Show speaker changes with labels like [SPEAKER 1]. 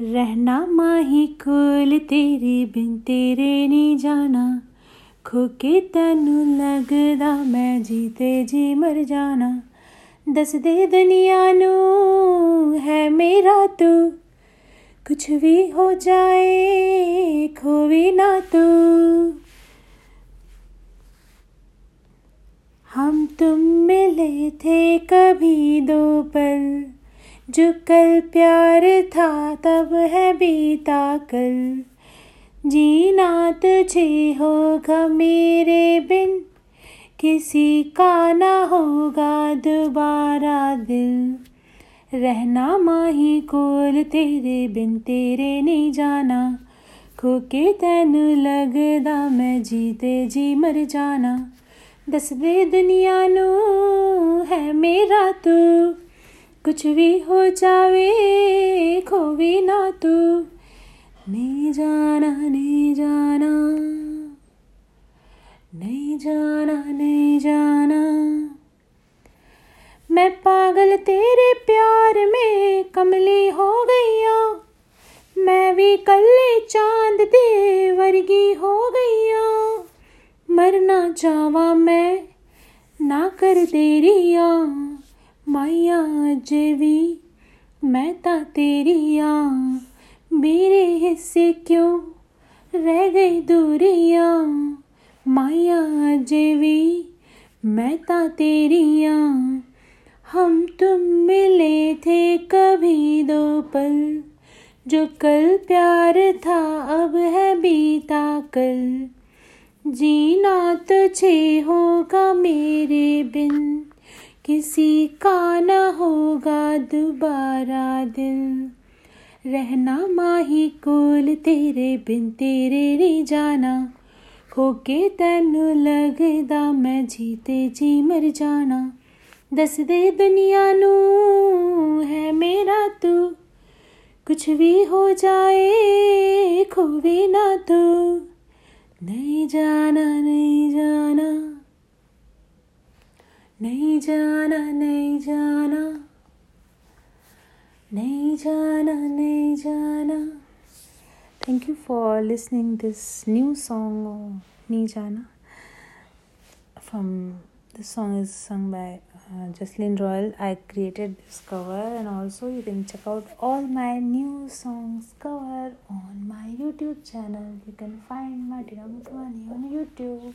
[SPEAKER 1] रहना माही कोल तेरे बिन तेरे नहीं जाना। खो के तेनू लगदा, मैं जीते जी मर जाना। दस दे दुनिया है मेरा तू। कुछ भी हो जाए, खोवी ना तू। हम तुम मिले थे कभी दो पल। जो कल प्यार था तब है बीता कल। जीना तुझे होगा मेरे बिन, किसी का ना होगा दोबारा दिल। रहना माही कोल तेरे बिन, तेरे नहीं जाना। खो के तेन लगदा मैं जीते जी मर जाना। दस दे दुनिया नू है मेरा तू कुछ भी हो जावे खोवी ना तू। नहीं जाना नहीं जाना। नहीं जाना नहीं जाना। मैं पागल तेरे प्यार में कमली हो गई हूँ मैं भी कल्ले चाँद दे वर्गी हो गई हूँ मरना चावा मैं ना कर देरिया माइया अज जेवी मैं ता तेरी आ, मेरे हिस्से क्यों रह गई दूरिया? माइया जेवी मैं ता तेरी आ, हम तुम मिले थे कभी दो पल, जो कल प्यार था अब है बीता कल। जीना तुझे होगा मेरे बिन। किसी का न होगा दोबारा दिल। रहना माही कोल, तेरे बिन तेरे नहीं जाना। खो के तेन लगदा मैं जीते जी मर जाना। दस दे दुनिया नू, है मेरा तू। कुछ भी हो जाए, खोवे ना तू। नहीं जाना, नहीं नहीं जाना नहीं जाना नहीं जाना नहीं जाना thank you for listening this new song नहीं जाना from this song is sung by uh, Jocelyn Royal I created this cover and also you can check out all my new songs cover on my YouTube channel you can find Martina Mutwani on YouTube